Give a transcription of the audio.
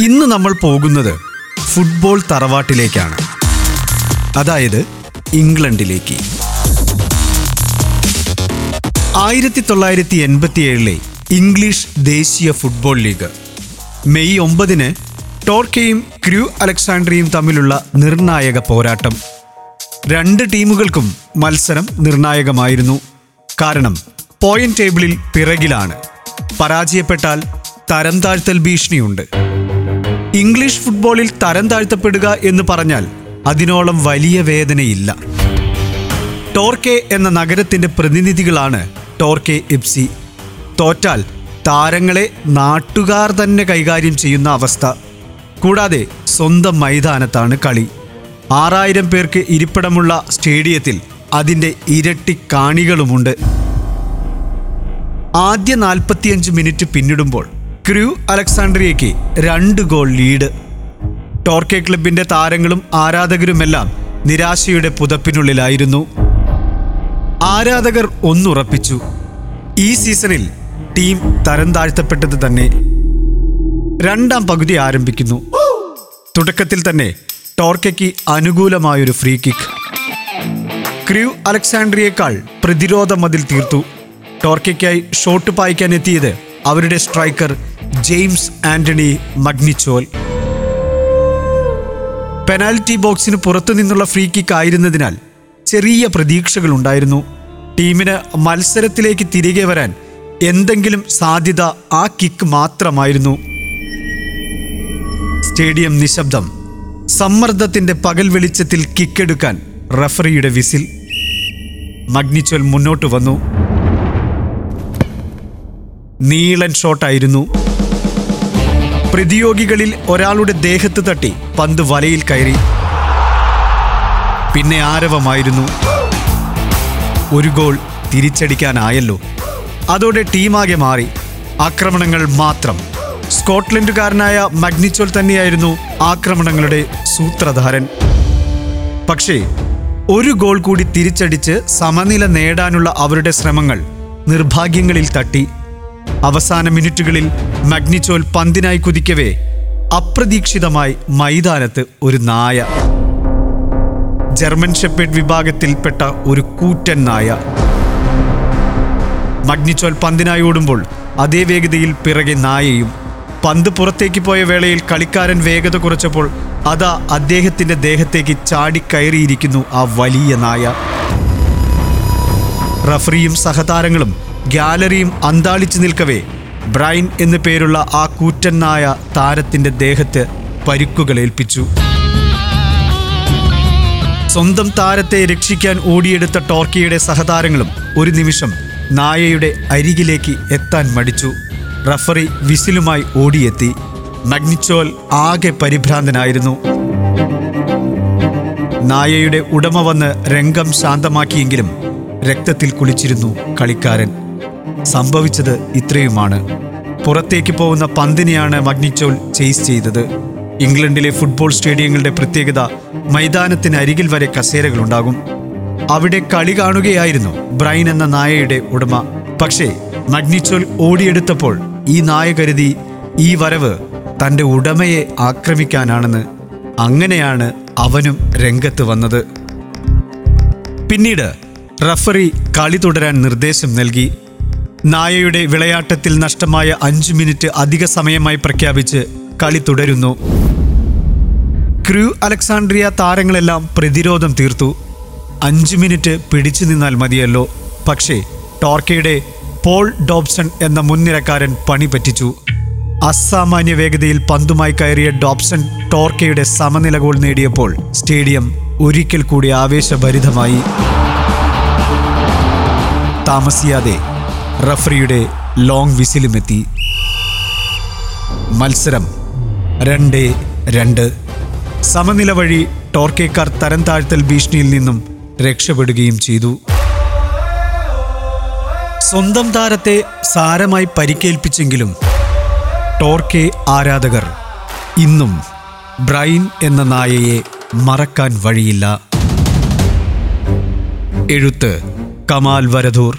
ഇന്ന് നമ്മൾ പോകുന്നത് ഫുട്ബോൾ തറവാട്ടിലേക്കാണ്. അതായത് ഇംഗ്ലണ്ടിലേക്ക്. ആയിരത്തി തൊള്ളായിരത്തി എൺപത്തി ഏഴിലെ ഇംഗ്ലീഷ് ദേശീയ ഫുട്ബോൾ ലീഗ് മെയ് ഒമ്പതിന് ടോർക്കയും ക്രൂ അലക്സാണ്ട്രിയും തമ്മിലുള്ള നിർണായക പോരാട്ടം. രണ്ട് ടീമുകൾക്കും മത്സരം നിർണായകമായിരുന്നു. കാരണം പോയിന്റ് ടേബിളിൽ പിറകിലാണ്. പരാജയപ്പെട്ടാൽ തരം താഴ്ത്തൽ ഭീഷണിയുണ്ട്. ഇംഗ്ലീഷ് ഫുട്ബോളിൽ തരം താഴ്ത്തപ്പെടുക എന്ന് പറഞ്ഞാൽ അതിനോളം വലിയ വേദനയില്ല. ടോർക്കെ എന്ന നഗരത്തിന്റെ പ്രതിനിധികളാണ് ടോർക്കെ എഫ് തോറ്റാൽ താരങ്ങളെ നാട്ടുകാർ തന്നെ കൈകാര്യം ചെയ്യുന്ന അവസ്ഥ. കൂടാതെ സ്വന്തം മൈതാനത്താണ് കളി. ആറായിരം പേർക്ക് ഇരിപ്പിടമുള്ള സ്റ്റേഡിയത്തിൽ അതിന്റെ ഇരട്ടി കാണികളുമുണ്ട്. ആദ്യ നാൽപ്പത്തിയഞ്ച് മിനിറ്റ് പിന്നിടുമ്പോൾ ക്രൂ അലക്സാണ്ട്രിയയ്ക്ക് രണ്ട് ഗോൾ ലീഡ്. ടോർക്കെ ക്ലബിന്റെ താരങ്ങളും ആരാധകരുമെല്ലാം നിരാശയുടെ പുതപ്പിനുള്ളിലായിരുന്നു. ആരാധകർ ഒന്നുറപ്പിച്ചു. ഈ സീസണിൽ ടീം തരം താഴ്ത്തപ്പെട്ടത് തന്നെ. രണ്ടാം പകുതി ആരംഭിക്കുന്നു. തുടക്കത്തിൽ തന്നെ ടോർക്കയ്ക്ക് അനുകൂലമായൊരു ഫ്രീ കിക്ക്. ക്രൂ അലക്സാണ്ട്രിയേക്കാൾ പ്രതിരോധ മതിൽ തീർത്തു. ടോർക്കയ്ക്കായി ഷോട്ട് പായിക്കാൻ എത്തിയത് അവരുടെ സ്ട്രൈക്കർ ജെയിംസ് ആന്റണി മഗ്നിച്ചോൽ. പെനാൽറ്റി ബോക്സിന് പുറത്തു നിന്നുള്ള ഫ്രീ കിക്ക് ആയിരുന്നതിനാൽ ചെറിയ പ്രതീക്ഷകളുണ്ടായിരുന്നു ടീമിന് മത്സരത്തിലേക്ക് തിരികെ വരാൻ എന്തെങ്കിലും സാധ്യത ആ കിക്ക് മാത്രമായിരുന്നു. സ്റ്റേഡിയം നിശബ്ദം. സമ്മർദ്ദത്തിന്റെ പകൽ വെളിച്ചത്തിൽ കിക്കെടുക്കാൻ റഫറിയുടെ വിസിൽ. മഗ്നിച്ചോൽ മുന്നോട്ട് വന്നു. നീളൻ ഷോട്ടായിരുന്നു. പ്രതിയോഗികളിൽ ഒരാളുടെ ദേഹത്ത് തട്ടി പന്ത് വലയിൽ കയറി. പിന്നെ ആരവമായിരുന്നു. ഒരു ഗോൾ തിരിച്ചടിക്കാനായല്ലോ. അതോടെ ടീമാകെ മാറി. ആക്രമണങ്ങൾ മാത്രം. സ്കോട്ട്ലൻഡുകാരനായ മഗ്നിച്ചോൽ തന്നെയായിരുന്നു ആക്രമണങ്ങളുടെ സൂത്രധാരൻ. പക്ഷേ ഒരു ഗോൾ കൂടി തിരിച്ചടിച്ച് സമനില നേടാനുള്ള അവരുടെ ശ്രമങ്ങൾ നിർഭാഗ്യങ്ങളിൽ തട്ടി. അവസാന മിനിറ്റുകളിൽ മഗ്നിച്ചോൽ പന്തിനായി കുതിക്കവേ. അപ്രതീക്ഷിതമായി മൈതാനത്ത് ഒരു നായ. ജർമ്മൻ ഷെപ്പേഡ് വിഭാഗത്തിൽപ്പെട്ട ഒരു കൂറ്റൻ നായ. മഗ്നിച്ചോൽ പന്തിനായി ഓടുമ്പോൾ അതേ വേഗതയിൽ പിറകെ നായയും. പന്ത് പുറത്തേക്ക് പോയ വേളയിൽ കളിക്കാരൻ വേഗത കുറച്ചപ്പോൾ അതാ അദ്ദേഹത്തിന്റെ ദേഹത്തേക്ക് ചാടിക്കയറിയിരിക്കുന്നു ആ വലിയ നായ. റഫറിയും സഹതാരങ്ങളും ഗാലറിയും അന്താളിച്ചു നിൽക്കവേ. ബ്രൈൻ എന്നു പേരുള്ള ആ കൂറ്റൻ നായ താരത്തിന്റെ ദേഹത്ത് പരുക്കുകൾ ഏൽപ്പിച്ചു. സ്വന്തം താരത്തെ രക്ഷിക്കാൻ ഓടിയെടുത്ത ടോർക്കിയുടെ സഹതാരങ്ങളും ഒരു നിമിഷം നായയുടെ അരികിലേക്ക് എത്താൻ മടിച്ചു. റഫറി വിസിലുമായി ഓടിയെത്തി. മഗ്നിച്ചോൽ ആകെ പരിഭ്രാന്തനായിരുന്നു. നായയുടെ ഉടമ വന്ന് രംഗം ശാന്തമാക്കിയെങ്കിലും രക്തത്തിൽ കുളിച്ചിരുന്നു കളിക്കാരൻ. സംഭവിച്ചത് ഇത്രയുമാണ്. പുറത്തേക്ക് പോകുന്ന പന്തിനെയാണ് മഗ്നിച്ചോൽ ചേസ് ചെയ്തത്. ഇംഗ്ലണ്ടിലെ ഫുട്ബോൾ സ്റ്റേഡിയങ്ങളുടെ പ്രത്യേകത മൈതാനത്തിന് അരികിൽ വരെ കസേരകളുണ്ടാകും. അവിടെ കളി കാണുകയായിരുന്നു ബ്രൈൻ എന്ന നായയുടെ ഉടമ. പക്ഷേ മഗ്നിച്ചോൽ ഓടിയെടുത്തപ്പോൾ ഈ നായ കരുതി ഈ വരവ് തന്റെ ഉടമയെ ആക്രമിക്കാനാണെന്ന്. അങ്ങനെയാണ് അവനും രംഗത്ത് വന്നത്. പിന്നീട് റഫറി കളി തുടരാൻ നിർദ്ദേശം നൽകി. നായയുടെ വിളയാട്ടത്തിൽ നഷ്ടമായ അഞ്ചു മിനിറ്റ് അധിക സമയമായി പ്രഖ്യാപിച്ച് കളി തുടരുന്നു. ക്രൂ അലക്സാണ്ട്രിയ താരങ്ങളെല്ലാം പ്രതിരോധം തീർത്തു. അഞ്ചു മിനിറ്റ് പിടിച്ചു നിന്നാൽ മതിയല്ലോ. പക്ഷേ ടോർക്കയുടെ പോൾ ഡോബ്സൺ എന്ന മുൻനിരക്കാരൻ പണി പറ്റിച്ചു. അസാമാന്യ വേഗതയിൽ പന്തുമായി കയറിയ ഡോബ്സൺ ടോർക്കയുടെ സമനില ഗോൾ നേടിയപ്പോൾ സ്റ്റേഡിയം ഒരിക്കൽ കൂടി ആവേശഭരിതമായി. താമസിയാതെ റഫറിയുടെ ലോങ് വിസിലുമെത്തി. മത്സരം രണ്ട് രണ്ട്. സമനില വഴി ടോർക്കേക്കാർ തരം താഴ്ത്തൽ ഭീഷണിയിൽ നിന്നും രക്ഷപ്പെടുകയും ചെയ്തു. സ്വന്തം താരത്തെ സാരമായി പരിക്കേൽപ്പിച്ചെങ്കിലും ടോർക്കെ ആരാധകർ ഇന്നും ബ്രൈൻ എന്ന നായയെ മറക്കാൻ വഴിയില്ല. എഴുത്ത് കമാൽ വരദൂർ